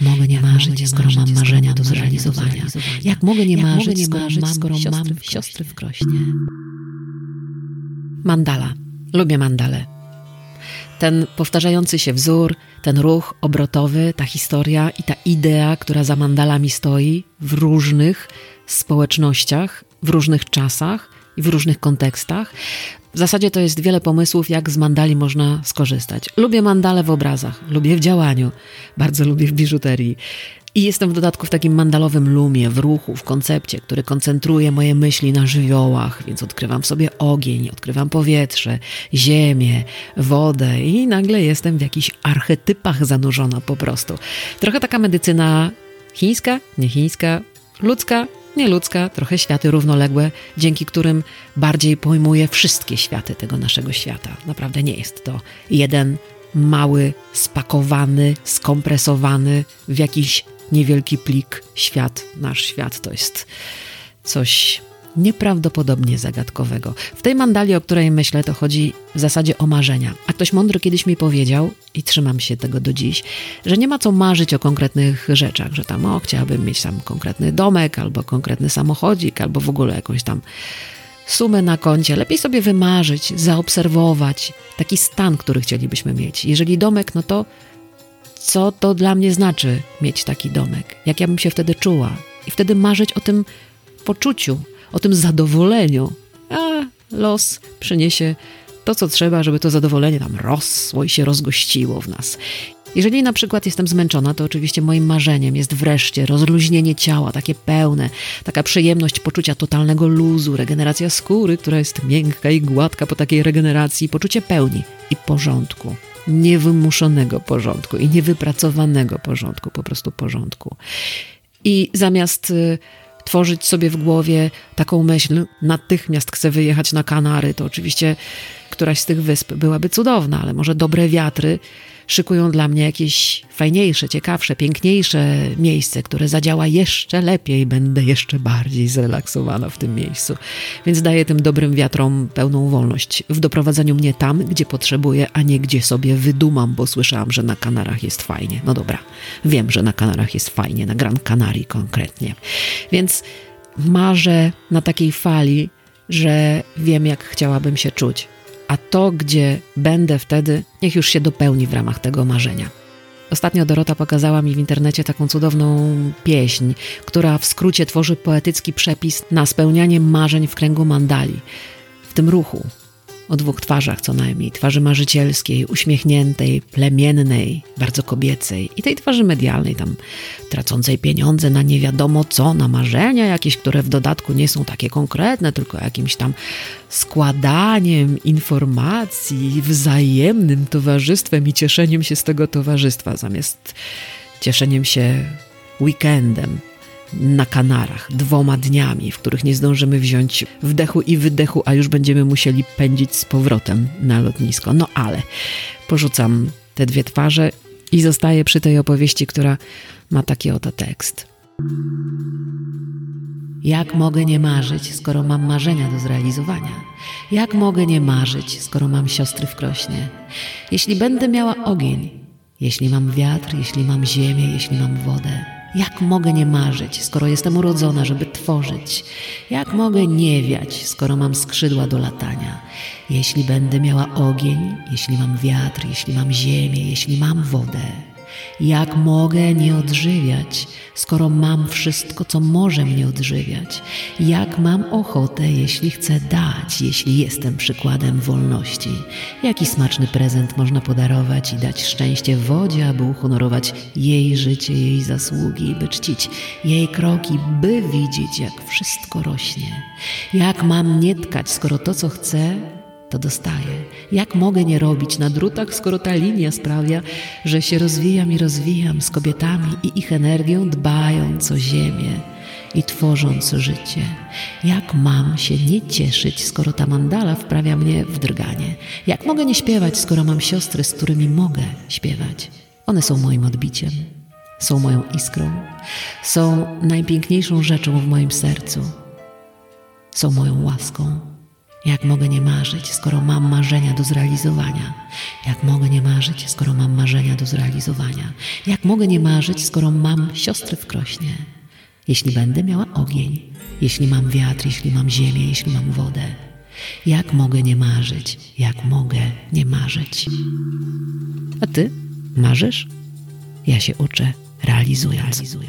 Mogę nie marzyć, skoro mam marzenia do zrealizowania? Jak mogę nie marzyć, skoro mam siostry w krośnie? Mandala. Lubię mandale. Ten powtarzający się wzór, ten ruch obrotowy, ta historia i ta idea, która za mandalami stoi w różnych społecznościach, w różnych czasach i w różnych kontekstach. W zasadzie to jest wiele pomysłów, jak z mandali można skorzystać. Lubię mandale w obrazach, lubię w działaniu, bardzo lubię w biżuterii. I jestem w dodatku w takim mandalowym lumie, w ruchu, w koncepcie, który koncentruje moje myśli na żywiołach, więc odkrywam w sobie ogień, odkrywam powietrze, ziemię, wodę i nagle jestem w jakichś archetypach zanurzona po prostu. Trochę taka medycyna chińska, nie chińska, ludzka, nieludzka, trochę światy równoległe, dzięki którym bardziej pojmuję wszystkie światy tego naszego świata. Naprawdę nie jest to jeden mały, spakowany, skompresowany w jakiś niewielki plik świat. Nasz świat to jest coś nieprawdopodobnie zagadkowego. W tej mandali, o której myślę, to chodzi w zasadzie o marzenia. A ktoś mądry kiedyś mi powiedział, i trzymam się tego do dziś, że nie ma co marzyć o konkretnych rzeczach, że tam, o, chciałabym mieć tam konkretny domek, albo konkretny samochodzik, albo w ogóle jakąś tam sumę na koncie. Lepiej sobie wymarzyć, zaobserwować taki stan, który chcielibyśmy mieć. Jeżeli domek, no to co to dla mnie znaczy mieć taki domek? Jak ja bym się wtedy czuła? I wtedy marzyć o tym poczuciu, o tym zadowoleniu. A los przyniesie to, co trzeba, żeby to zadowolenie tam rosło i się rozgościło w nas. Jeżeli na przykład jestem zmęczona, to oczywiście moim marzeniem jest wreszcie rozluźnienie ciała, takie pełne, taka przyjemność poczucia totalnego luzu, regeneracja skóry, która jest miękka i gładka po takiej regeneracji, poczucie pełni i porządku, niewymuszonego porządku i niewypracowanego porządku, po prostu porządku. I zamiast y, tworzyć sobie w głowie taką myśl, natychmiast chcę wyjechać na Kanary, to oczywiście któraś z tych wysp byłaby cudowna, ale może dobre wiatry szykują dla mnie jakieś fajniejsze, ciekawsze, piękniejsze miejsce, które zadziała jeszcze lepiej, będę jeszcze bardziej zrelaksowana w tym miejscu. Więc daję tym dobrym wiatrom pełną wolność w doprowadzeniu mnie tam, gdzie potrzebuję, a nie gdzie sobie wydumam, bo słyszałam, że na Kanarach jest fajnie. No dobra, wiem, że na Kanarach jest fajnie, na Gran Canaria konkretnie. Więc marzę na takiej fali, że wiem, jak chciałabym się czuć a to, gdzie będę wtedy, niech już się dopełni w ramach tego marzenia. Ostatnio Dorota pokazała mi w internecie taką cudowną pieśń, która w skrócie tworzy poetycki przepis na spełnianie marzeń w kręgu mandali, w tym ruchu, o dwóch twarzach co najmniej. Twarzy marzycielskiej, uśmiechniętej, plemiennej, bardzo kobiecej i tej twarzy medialnej, tam tracącej pieniądze na nie wiadomo co, na marzenia jakieś, które w dodatku nie są takie konkretne, tylko jakimś tam składaniem informacji, wzajemnym towarzystwem i cieszeniem się z tego towarzystwa, zamiast cieszeniem się weekendem, na Kanarach dwoma dniami, w których nie zdążymy wziąć wdechu i wydechu, a już będziemy musieli pędzić z powrotem na lotnisko. No ale porzucam te dwie twarze i zostaję przy tej opowieści, która ma taki oto tekst. Jak mogę nie marzyć, skoro mam marzenia do zrealizowania? Jak mogę nie marzyć, skoro mam siostry w krośnie? Jeśli będę miała ogień, jeśli mam wiatr, jeśli mam ziemię, jeśli mam wodę, jak mogę nie marzyć, skoro jestem urodzona, żeby tworzyć? Jak mogę nie wiać, skoro mam skrzydła do latania? Jeśli będę miała ogień, jeśli mam wiatr, jeśli mam ziemię, jeśli mam wodę, jak mogę nie odżywiać, skoro mam wszystko, co może mnie odżywiać? Jak mam ochotę, jeśli chcę dać, jeśli jestem przykładem wolności? Jaki smaczny prezent można podarować i dać szczęście wodzie, aby uhonorować jej życie, jej zasługi, by czcić jej kroki, by widzieć, jak wszystko rośnie? Jak mam nie tkać, skoro to, co chcę, to dostaję. Jak mogę nie robić na drutach, skoro ta linia sprawia, że się rozwijam i rozwijam z kobietami i ich energią, dbając o ziemię i tworząc życie? Jak mam się nie cieszyć, skoro ta mandala wprawia mnie w drganie? Jak mogę nie śpiewać, skoro mam siostry, z którymi mogę śpiewać? One są moim odbiciem, są moją iskrą, są najpiękniejszą rzeczą w moim sercu, są moją łaską Jak mogę nie marzyć, skoro mam marzenia do zrealizowania? Jak mogę nie marzyć, skoro mam marzenia do zrealizowania? Jak mogę nie marzyć, skoro mam siostry w krośnie? Jeśli będę miała ogień, jeśli mam wiatr, jeśli mam ziemię, jeśli mam wodę, jak mogę nie marzyć? Jak mogę nie marzyć? A ty marzysz? Ja się uczę, realizuję. realizuję.